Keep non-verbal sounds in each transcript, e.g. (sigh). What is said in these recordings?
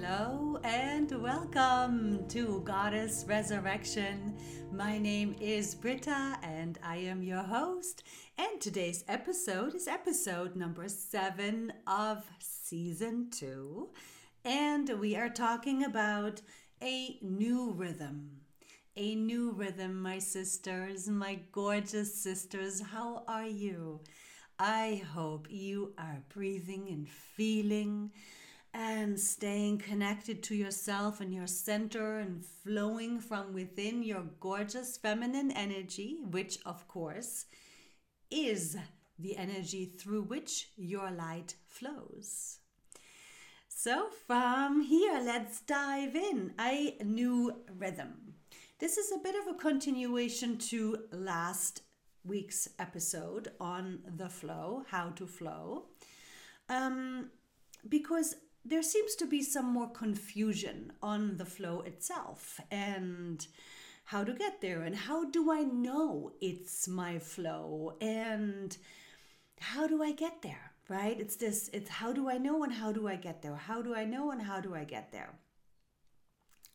Hello and welcome to Goddess Resurrection. My name is Britta and I am your host. And today's episode is episode number seven of season two. And we are talking about a new rhythm. A new rhythm, my sisters, my gorgeous sisters. How are you? I hope you are breathing and feeling and staying connected to yourself and your center and flowing from within your gorgeous feminine energy, which, of course, is the energy through which your light flows. So, from here, let's dive in. A new rhythm. This is a bit of a continuation to last week's episode on the flow, how to flow. Um, because there seems to be some more confusion on the flow itself and how to get there and how do I know it's my flow and how do I get there, right? It's this, it's how do I know and how do I get there? How do I know and how do I get there?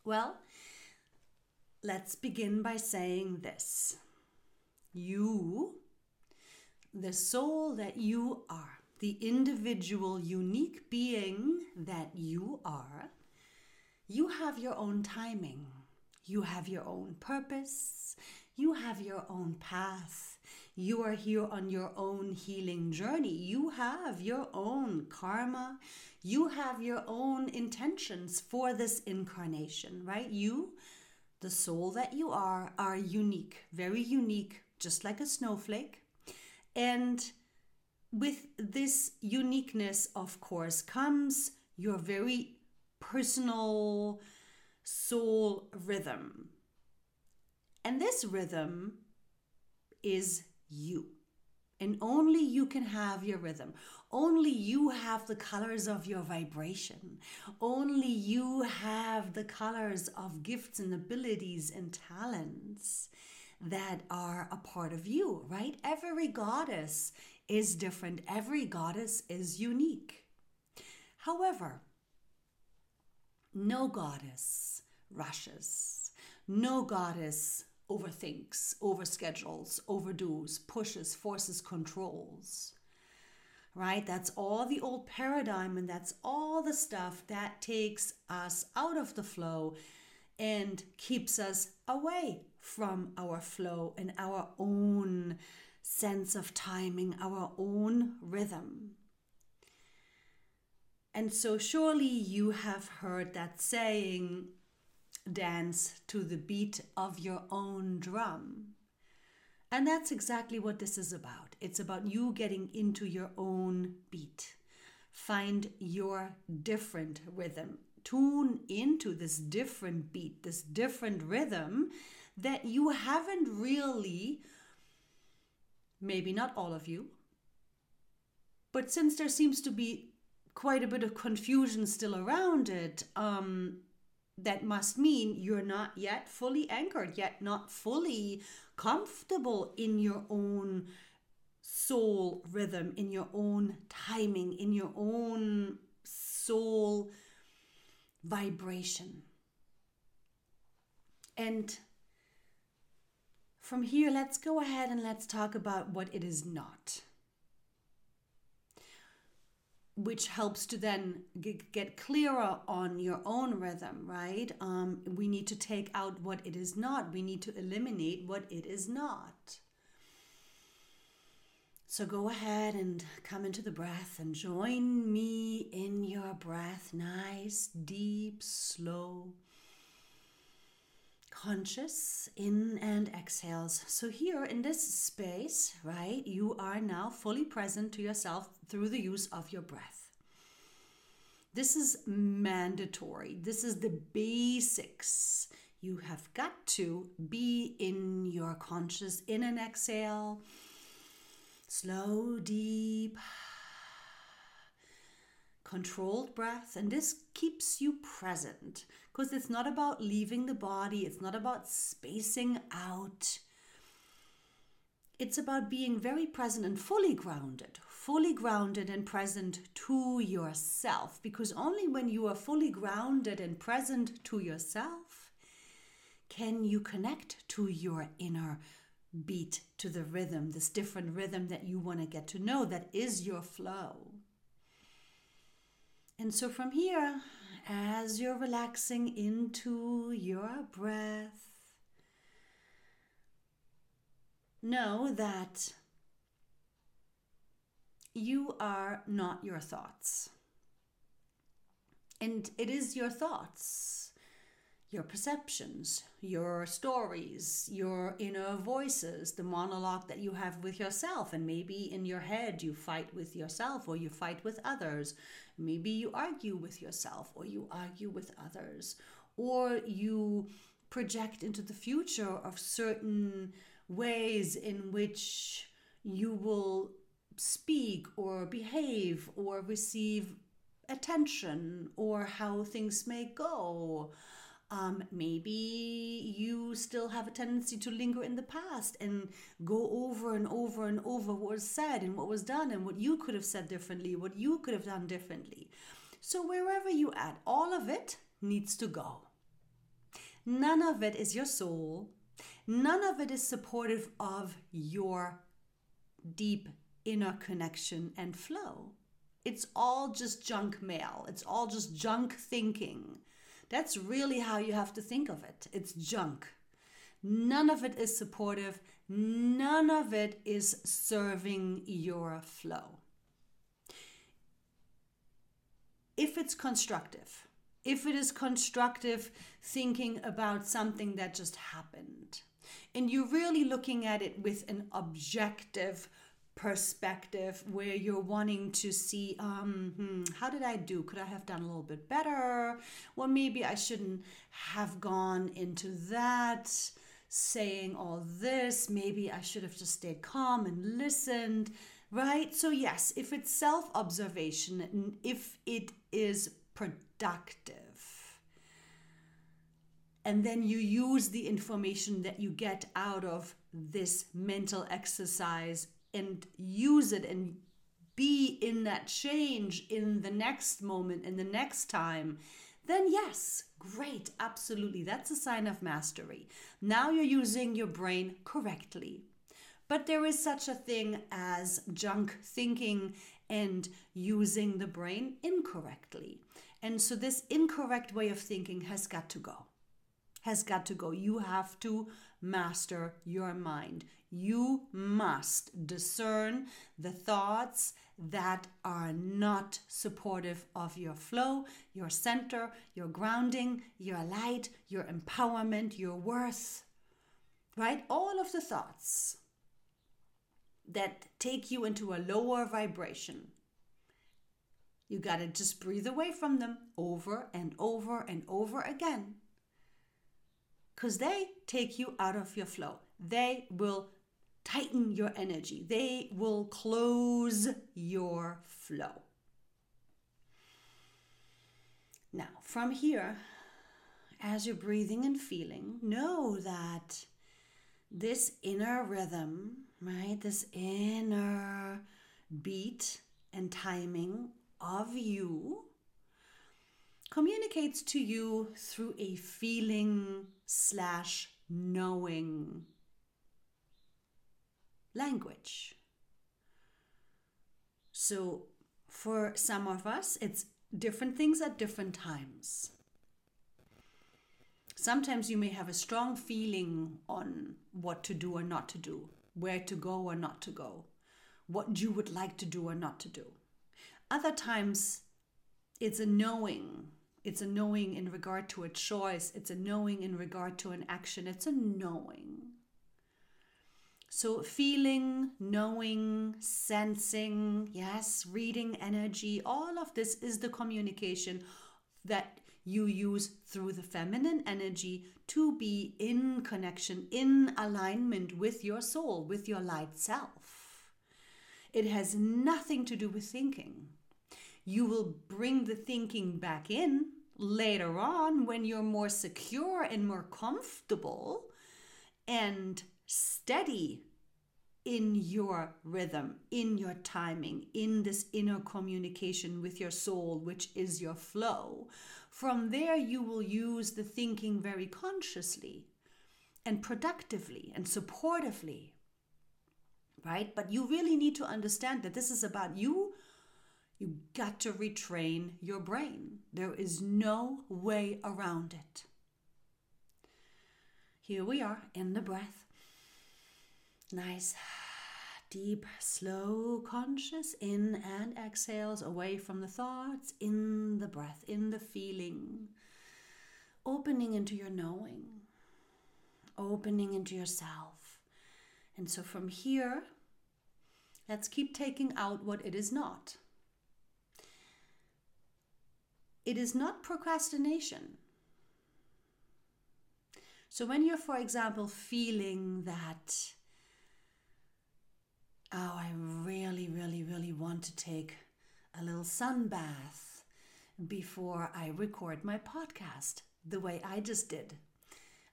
Well, let's begin by saying this you, the soul that you are, the individual, unique being that you are, you have your own timing. You have your own purpose. You have your own path. You are here on your own healing journey. You have your own karma. You have your own intentions for this incarnation, right? You, the soul that you are, are unique, very unique, just like a snowflake. And with this uniqueness, of course, comes your very personal soul rhythm. And this rhythm is you. And only you can have your rhythm. Only you have the colors of your vibration. Only you have the colors of gifts and abilities and talents that are a part of you, right? Every goddess is different, every goddess is unique. However, no goddess rushes, no goddess overthinks, overschedules, overdoes, pushes, forces, controls. Right? That's all the old paradigm, and that's all the stuff that takes us out of the flow and keeps us away from our flow and our own sense of timing, our own rhythm. And so, surely you have heard that saying, dance to the beat of your own drum. And that's exactly what this is about. It's about you getting into your own beat. Find your different rhythm. Tune into this different beat, this different rhythm that you haven't really maybe not all of you. But since there seems to be quite a bit of confusion still around it, um, that must mean you're not yet fully anchored, yet not fully comfortable in your own soul rhythm, in your own timing, in your own soul vibration. And from here, let's go ahead and let's talk about what it is not. Which helps to then get clearer on your own rhythm, right? Um, we need to take out what it is not. We need to eliminate what it is not. So go ahead and come into the breath and join me in your breath. Nice, deep, slow conscious in and exhales. So, here in this space, right, you are now fully present to yourself through the use of your breath. This is mandatory, this is the basics. You have got to be in your conscious in and exhale, slow, deep controlled breath, and this keeps you present because it's not about leaving the body, it's not about spacing out. it's about being very present and fully grounded, fully grounded and present to yourself. Because only when you are fully grounded and present to yourself can you connect to your inner beat, to the rhythm, this different rhythm that you want to get to know that is your flow. And so from here, as you're relaxing into your breath, know that you are not your thoughts. And it is your thoughts, your perceptions, your stories, your inner voices, the monologue that you have with yourself. And maybe in your head you fight with yourself or you fight with others. Maybe you argue with yourself or you argue with others. Or you project into the future of certain ways in which you will speak or behave or receive attention or how things may go. Um, maybe you still have a tendency to linger in the past and go over and over and over what was said and what was done and what you could have said differently, what you could have done differently. So, wherever you at, all of it needs to go. None of it is your soul. None of it is supportive of your deep inner connection and flow. It's all just junk mail. It's all just junk thinking. That's really how you have to think of it. It's junk. None of it is supportive. None of it is serving your flow. If it's constructive, if it is constructive thinking about something that just happened, and you're really looking at it with an objective perspective where you're wanting to see um hmm, how did i do? Could i have done a little bit better? Well maybe i shouldn't have gone into that saying all this. Maybe i should have just stayed calm and listened right? So yes if it's self observation if it is productive and then you use the information that you get out of this mental exercise and use it and be in that change in the next moment, in the next time, then yes, great, absolutely. That's a sign of mastery. Now you're using your brain correctly. But there is such a thing as junk thinking and using the brain incorrectly. And so this incorrect way of thinking has got to go has got to go. You have to master your mind. You must discern the thoughts that are not supportive of your flow, your center, your grounding, your light, your empowerment, your worth, right? All of the thoughts that take you into a lower vibration. You got to just breathe away from them over and over and over again because they take you out of your flow. They will tighten your energy, they will close your flow. Now, from here, as you're breathing and feeling, know that this inner rhythm, right, this inner beat and timing of you communicates to you through a feeling slash knowing language. So, for some of us, it's different things at different times. Sometimes you may have a strong feeling on what to do or not to do, where to go or not to go, what you would like to do or not to do. Other times, it's a knowing it's a knowing in regard to a choice. It's a knowing in regard to an action. It's a knowing. So, feeling, knowing, sensing, yes, reading energy, all of this is the communication that you use through the feminine energy to be in connection, in alignment with your soul, with your light self. It has nothing to do with thinking. You will bring the thinking back in later on when you're more secure and more comfortable and steady in your rhythm, in your timing, in this inner communication with your soul, which is your flow. From there, you will use the thinking very consciously and productively and supportively. Right? But you really need to understand that this is about you. You got to retrain your brain. There is no way around it. Here we are in the breath. Nice, deep, slow, conscious in and exhales away from the thoughts, in the breath, in the feeling, opening into your knowing, opening into yourself. And so from here, let's keep taking out what it is not. It is not procrastination. So, when you're, for example, feeling that oh, I really, really, really want to take a little sun bath before I record my podcast the way I just did.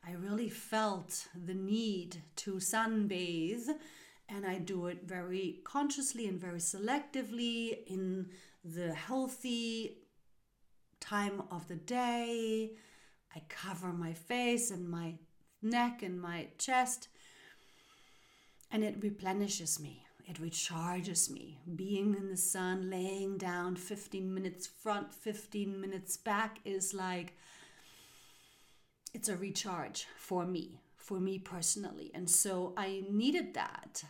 I really felt the need to sunbathe, and I do it very consciously and very selectively in the healthy time of the day. I cover my face and my neck and my chest, and it replenishes me. It recharges me. Being in the sun, laying down 15 minutes front, 15 minutes back is like, it's a recharge for me, for me personally. And so I needed that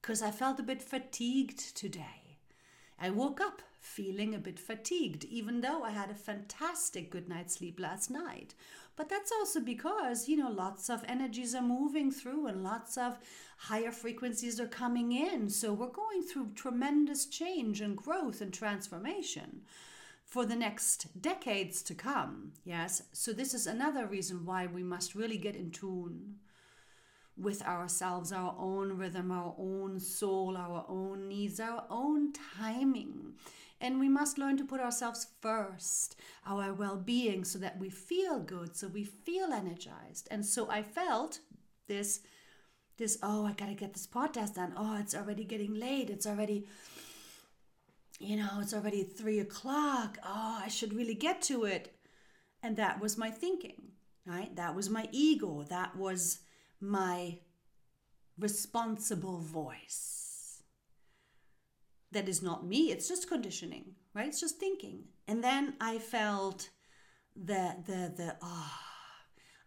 because I felt a bit fatigued today. I woke up feeling a bit fatigued, even though I had a fantastic good night's sleep last night. But that's also because, you know, lots of energies are moving through and lots of higher frequencies are coming in. So we're going through tremendous change and growth and transformation for the next decades to come. Yes. So this is another reason why we must really get in tune with ourselves, our own rhythm, our own soul, our own needs, our own timing. And we must learn to put ourselves first, our well being, so that we feel good, so we feel energized. And so I felt this, this, oh, I gotta get this podcast done. Oh, it's already getting late. It's already, you know, it's already three o'clock. Oh, I should really get to it. And that was my thinking, right? That was my ego. That was my responsible voice that is not me. It's just conditioning right? It's just thinking. And then i felt the the the oh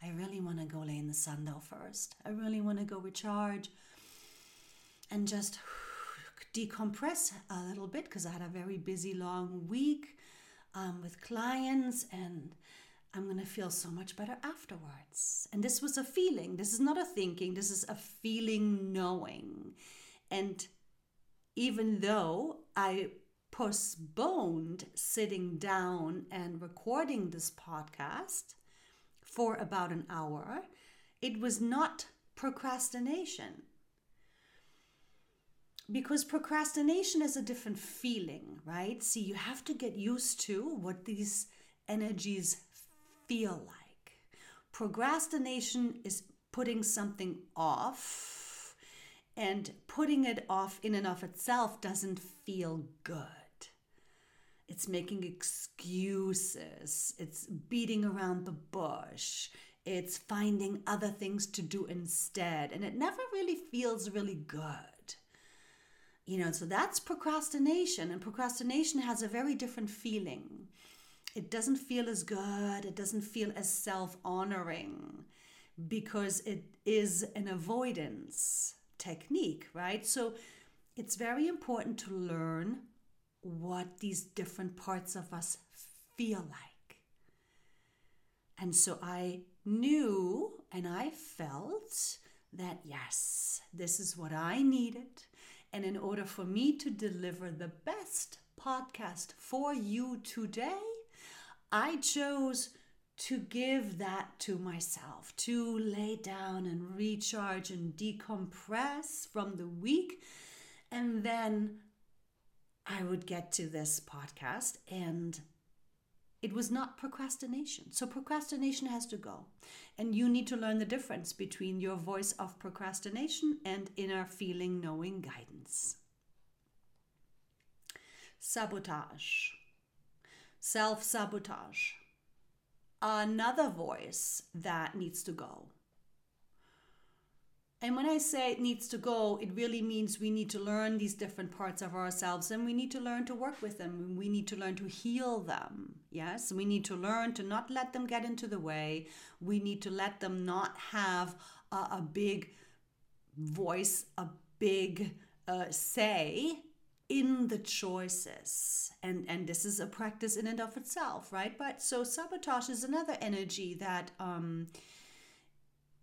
i really want to go lay in the sun though first. I really want to go recharge and just (sighs) decompress a little bit because i had a very busy long week um, with clients and i'm going to feel so much better afterwards. And this was a feeling. This is not a thinking. This is a feeling knowing. And even though I postponed sitting down and recording this podcast for about an hour, it was not procrastination. Because procrastination is a different feeling, right? See, you have to get used to what these energies feel like. Procrastination is putting something off and putting it off in and of itself doesn't feel good. It's making excuses, it's beating around the bush, it's finding other things to do instead, and it never really feels really good. You know, so that's procrastination, and procrastination has a very different feeling. It doesn't feel as good, it doesn't feel as self honoring because it is an avoidance technique, right? So it's very important to learn what these different parts of us feel like. And so I knew and I felt that yes, this is what I needed. And in order for me to deliver the best podcast for you today, I chose to give that to myself, to lay down and recharge and decompress from the week. And then I would get to this podcast and It was not procrastination. So procrastination has to go. And you need to learn the difference between your voice of procrastination and inner feeling, knowing guidance. Sabotage. Self sabotage. Another voice that needs to go. And when I say it needs to go, it really means we need to learn these different parts of ourselves and we need to learn to work with them. We need to learn to heal them. Yes, we need to learn to not let them get into the way. We need to let them not have a, a big voice, a big uh, say in the choices. And and this is a practice in and of itself right? But so sabotage is another energy that um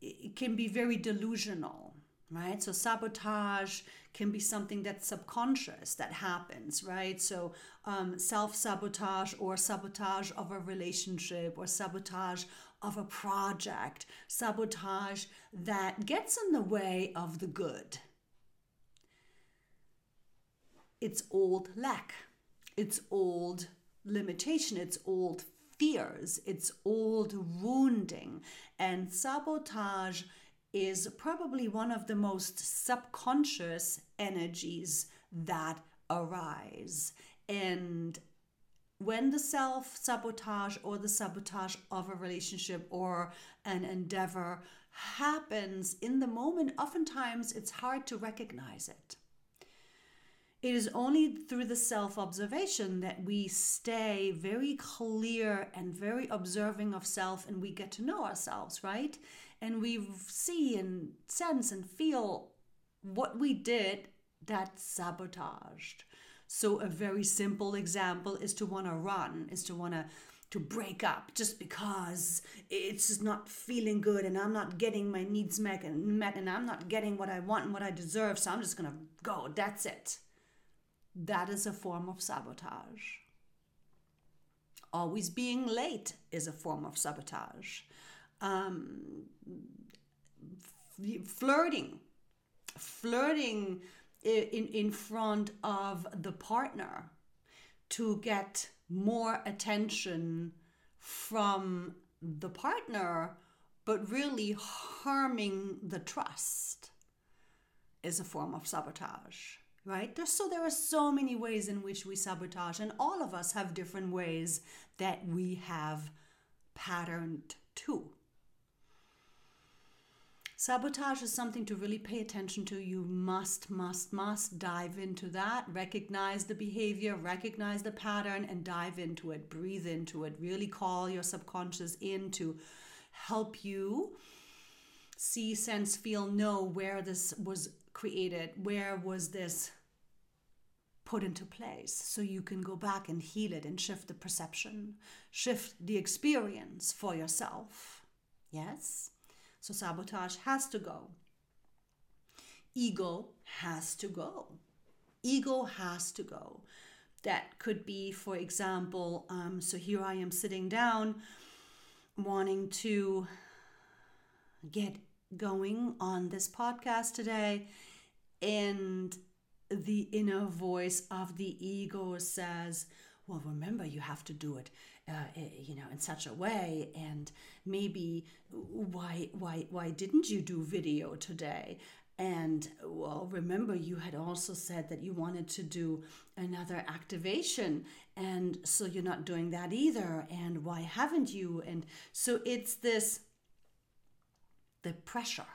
it can be very delusional right? So sabotage can be something that's subconscious that happens right? So um, self-sabotage or sabotage of a relationship or sabotage of a project sabotage that gets in the way of the good it's old lack it's old limitation it's old fears, it's old wounding. And sabotage is probably one of the most subconscious energies that arise. And when the self sabotage or the sabotage of a relationship or an endeavor happens in the moment, oftentimes it's hard to recognize it. It is only through the self observation that we stay very clear and very observing of self and we get to know ourselves, right? And we see and sense and feel what we did that sabotaged. So, a very simple example is to want to run, is to want to to break up just because it's not feeling good and I'm not getting my needs met and, met and I'm not getting what I want and what I deserve. So I'm just to go. That's it that is a form of sabotage. Always being late is a form of sabotage. Um, flirting, flirting in, in front of the partner to get more attention from the partner, but really harming the trust is a form of sabotage right? There's, so there are so many ways in which we sabotage, and all of us have different ways that we have patterned to. Sabotage is something to really pay attention to. You must, must, must dive into that, recognize the behavior, recognize the pattern, and dive into it. Breathe into it. Really call your subconscious in to help you see, sense, feel, know where this was created, where was this put into place so you can go back and heal it and shift the perception, shift the experience for yourself. Yes? So sabotage has to go. Ego has to go. Ego has to go. That could be, for example, um, so here I am sitting down wanting to get going on this podcast today and the inner voice of the ego says, well, remember, you have to do it, uh, eh, you know, in such a way, and maybe why, why, why didn't you do video today? And well, remember, you had also said that you wanted to do another activation, and so you're not doing that either. And why haven't you? And so it's this the pressure,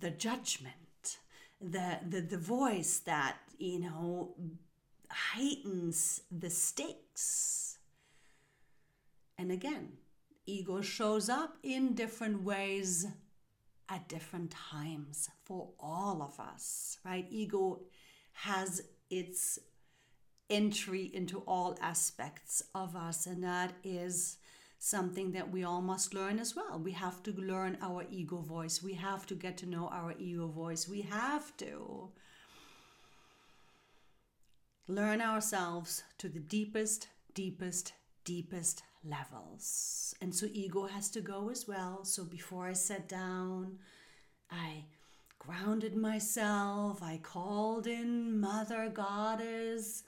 the judgment the the the voice that you know heightens the stakes. And again ego shows up in different ways at different times for all of us right? Ego has its entry into all aspects of us and that is something that we all must learn as well. We have to learn our ego voice. We have to get to know our ego voice. We have to learn ourselves to the deepest, deepest, deepest levels. And so ego has to go as well. So before I sat down, I grounded myself, I called in Mother Goddess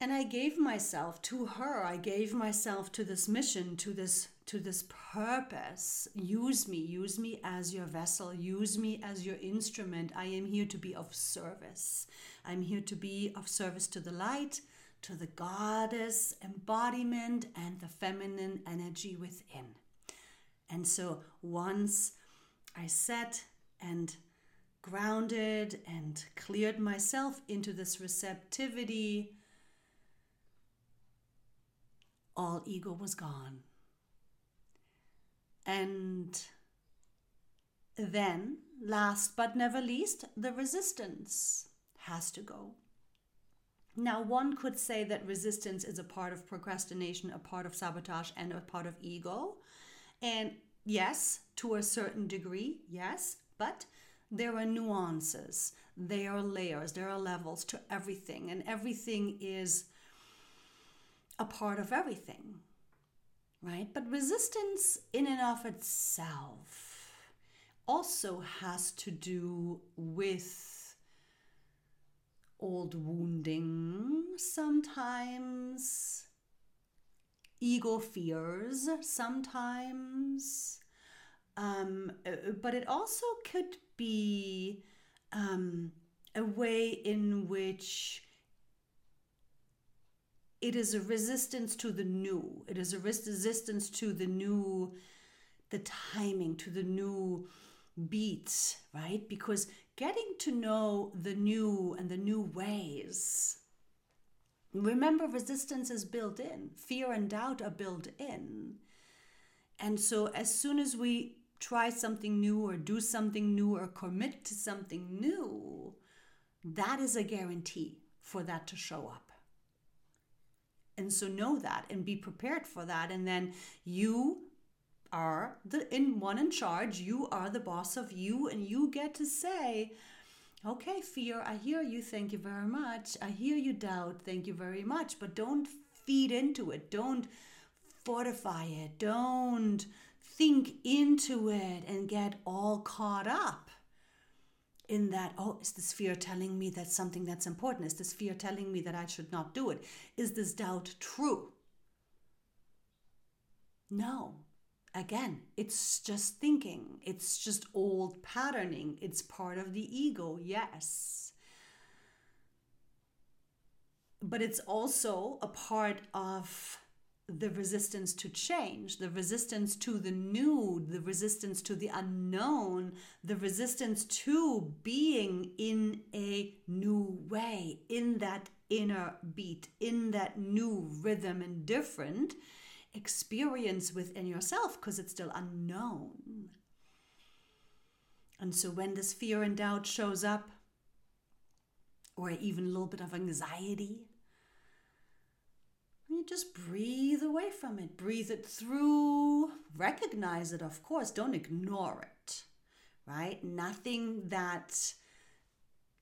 and I gave myself to her. I gave myself to this mission, to this to this purpose. Use me, use me as your vessel, use me as your instrument. I am here to be of service. I'm here to be of service to the light, to the goddess embodiment and the feminine energy within. And so once I sat and grounded and cleared myself into this receptivity, all ego was gone. And then, last but never least, the resistance has to go. Now, one could say that resistance is a part of procrastination, a part of sabotage, and a part of ego. And yes, to a certain degree, yes, but there are nuances, there are layers, there are levels to everything, and everything is a part of everything, right? But resistance, in and of itself, also has to do with old wounding sometimes, ego fears sometimes. Um, but it also could be um, a way in which it is a resistance to the new. It is a resistance to the new, the timing, to the new beats, right? Because getting to know the new and the new ways. Remember, resistance is built in, fear and doubt are built in. And so, as soon as we try something new or do something new or commit to something new, that is a guarantee for that to show up. And so know that and be prepared for that. And then you are the in one in charge. You are the boss of you, and you get to say, Okay, fear, I hear you. Thank you very much. I hear you, doubt. Thank you very much. But don't feed into it. Don't fortify it. Don't think into it and get all caught up in that, oh, is this fear telling me that something that's important? Is this fear telling me that I should not do it? Is this doubt true? No. Again, it's just thinking, it's just old patterning, it's part of the ego, yes. But it's also a part of the resistance to change, the resistance to the new, the resistance to the unknown, the resistance to being in a new way, in that inner beat, in that new rhythm and different experience within yourself because it's still unknown. And so when this fear and doubt shows up, or even a little bit of anxiety, just breathe away from it. Breathe it through. Recognize it, of course. Don't ignore it, right? Nothing that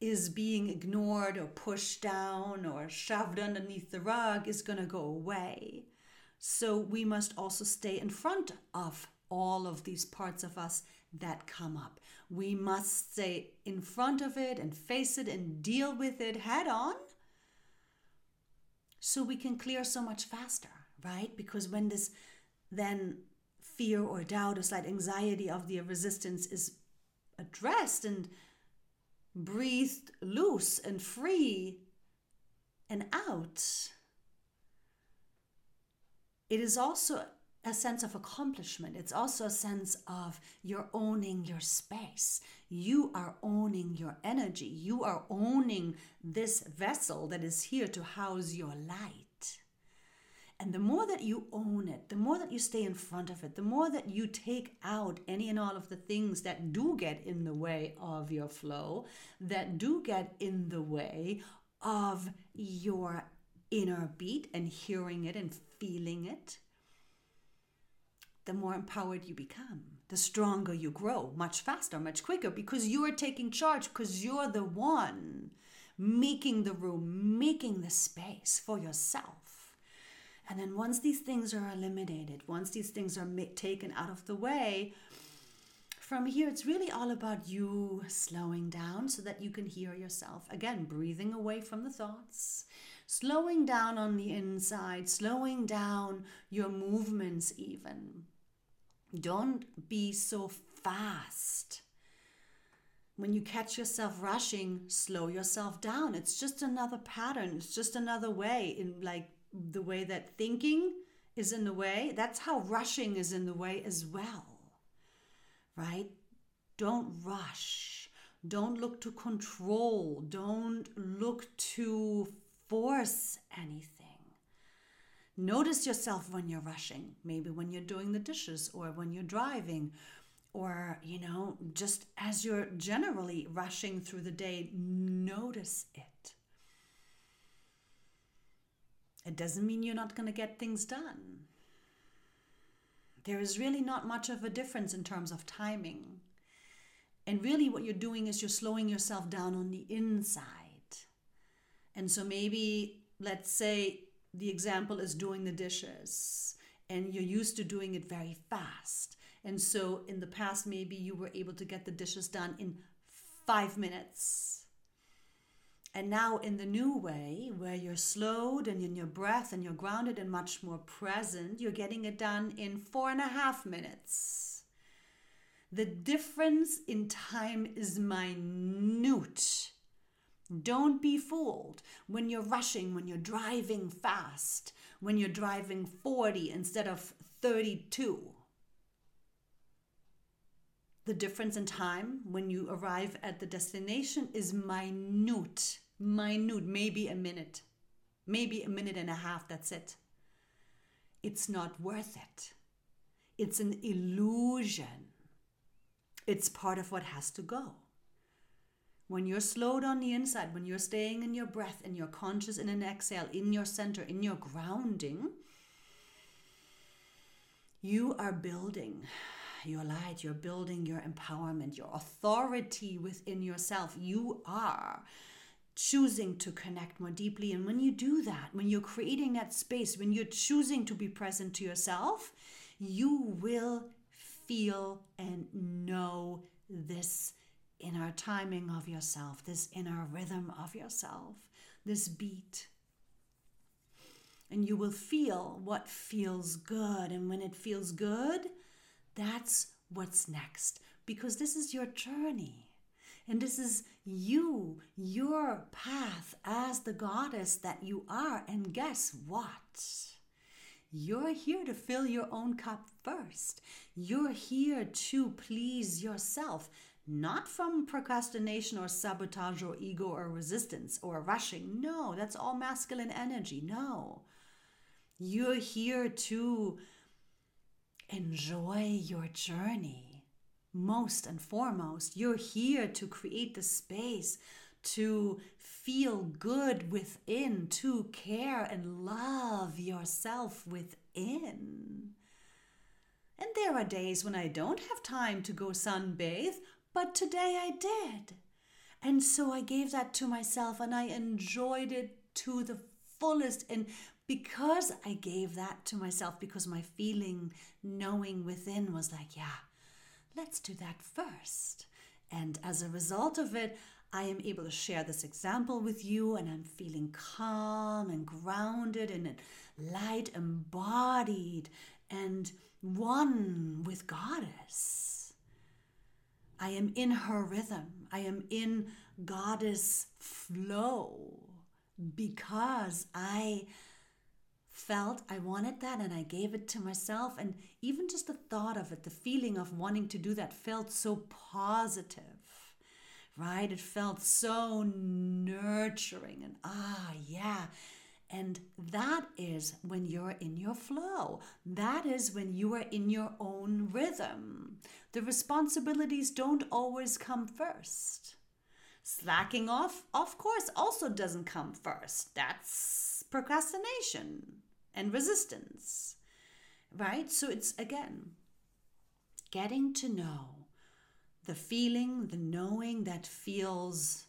is being ignored or pushed down or shoved underneath the rug is going to go away. So we must also stay in front of all of these parts of us that come up. We must stay in front of it and face it and deal with it head on so we can clear so much faster, right? Because when this then fear or doubt or slight anxiety of the resistance is addressed and breathed loose and free and out, it is also a sense of accomplishment. It's also a sense of you're owning your space. You are owning your energy. You are owning this vessel that is here to house your light. And the more that you own it, the more that you stay in front of it, the more that you take out any and all of the things that do get in the way of your flow, that do get in the way of your inner beat and hearing it and feeling it the more empowered you become, the stronger you grow, much faster, much quicker, because you are taking charge, because you're the one making the room, making the space for yourself. And then once these things are eliminated, once these things are ma- taken out of the way, from here, it's really all about you slowing down so that you can hear yourself. Again, breathing away from the thoughts, slowing down on the inside, slowing down your movements, even. Don't be so fast. When you catch yourself rushing, slow yourself down. It's just another pattern. It's just another way in like the way that thinking is in the way. That's how rushing is in the way as well. Right? Don't rush. Don't look to control. Don't look to force anything. Notice yourself when you're rushing, maybe when you're doing the dishes or when you're driving or, you know, just as you're generally rushing through the day, notice it. It doesn't mean you're not going to get things done. There is really not much of a difference in terms of timing. And really, what you're doing is you're slowing yourself down on the inside. And so, maybe, let's say the example is doing the dishes, and you're used to doing it very fast. And so, in the past, maybe you were able to get the dishes done in five minutes. And now, in the new way, where you're slowed and in your breath and you're grounded and much more present, you're getting it done in four and a half minutes. The difference in time is minute. Don't be fooled when you're rushing, when you're driving fast, when you're driving 40 instead of 32. The difference in time when you arrive at the destination is minute, minute, maybe a minute, maybe a minute and a half, that's it. It's not worth it. It's an illusion. It's part of what has to go. When you're slowed on the inside, when you're staying in your breath and you're conscious in an exhale, in your center, in your grounding, you are building your light, you're building your empowerment, your authority within yourself. You are choosing to connect more deeply. And when you do that, when you're creating that space, when you're choosing to be present to yourself, you will feel and know this inner timing of yourself, this inner rhythm of yourself, this beat. And you will feel what feels good. And when it feels good, that's what's next. Because this is your journey. And this is you, your path as the goddess that you are. And guess what? You're here to fill your own cup first. You're here to please yourself, not from procrastination or sabotage or ego or resistance or rushing. No, that's all masculine energy. No. You're here to enjoy your journey. Most and foremost, you're here to create the space to feel good within, to care and love yourself within. And there are days when I don't have time to go sunbathe, but today I did. And so I gave that to myself and I enjoyed it to the fullest. And because I gave that to myself, because my feeling, knowing within was like, yeah, let's do that first. And as a result of it, I am able to share this example with you, and I'm feeling calm and grounded and light embodied and one with Goddess. I am in her rhythm. I am in Goddess flow because I felt I wanted that and I gave it to myself. And even just the thought of it, the feeling of wanting to do that felt so positive right? It felt so nurturing and ah, yeah. And that is when you're in your flow. That is when you are in your own rhythm. The responsibilities don't always come first. Slacking off, of course, also doesn't come first. That's procrastination and resistance, right? So it's again getting to know the feeling, the knowing that feels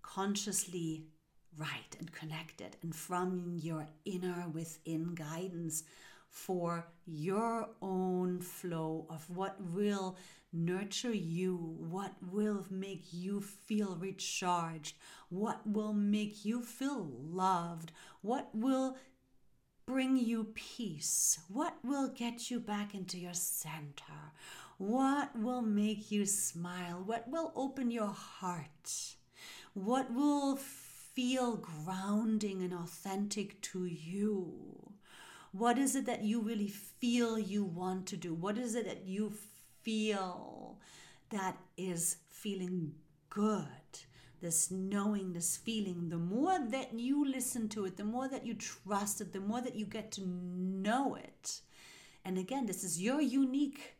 consciously right and connected and from your inner within guidance for your own flow of what will nurture you, what will make you feel recharged, what will make you feel loved, what will bring you peace, what will get you back into your center, what will make you smile, what will open your heart, what will feel grounding and authentic to you. What is it that you really feel you want to do? What is it that you feel that is feeling good? This knowing, this feeling, the more that you listen to it, the more that you trust it, the more that you get to know it. And again, this is your unique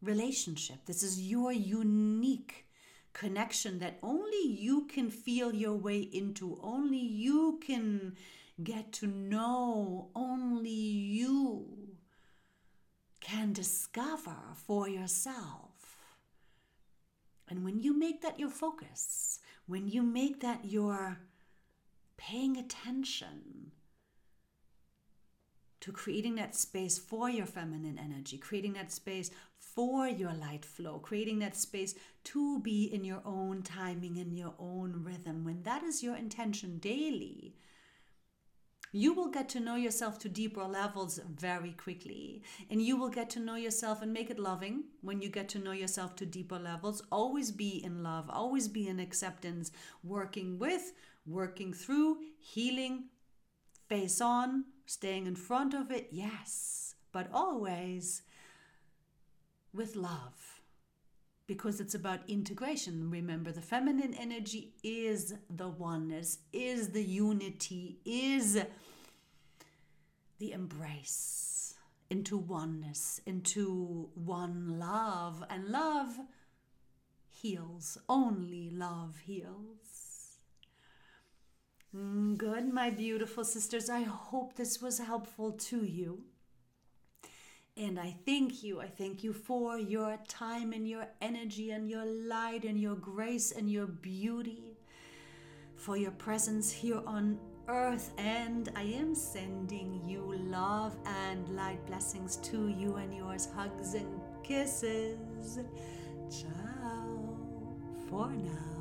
relationship. This is your unique connection that only you can feel your way into, only you can get to know, only you can discover for yourself. And when you make that your focus, when you make that your paying attention to creating that space for your feminine energy, creating that space for your light flow, creating that space to be in your own timing, in your own rhythm, when that is your intention daily, you will get to know yourself to deeper levels very quickly. And you will get to know yourself and make it loving when you get to know yourself to deeper levels. Always be in love, always be in acceptance, working with, working through, healing, face on, staying in front of it, yes, but always with love because it's about integration. Remember, the feminine energy is the oneness, is the unity, is the embrace into oneness, into one love. And love heals, only love heals. Mm, good, my beautiful sisters. I hope this was helpful to you. And I thank you. I thank you for your time and your energy and your light and your grace and your beauty, for your presence here on earth. And I am sending you love and light blessings to you and yours. Hugs and kisses. Ciao for now.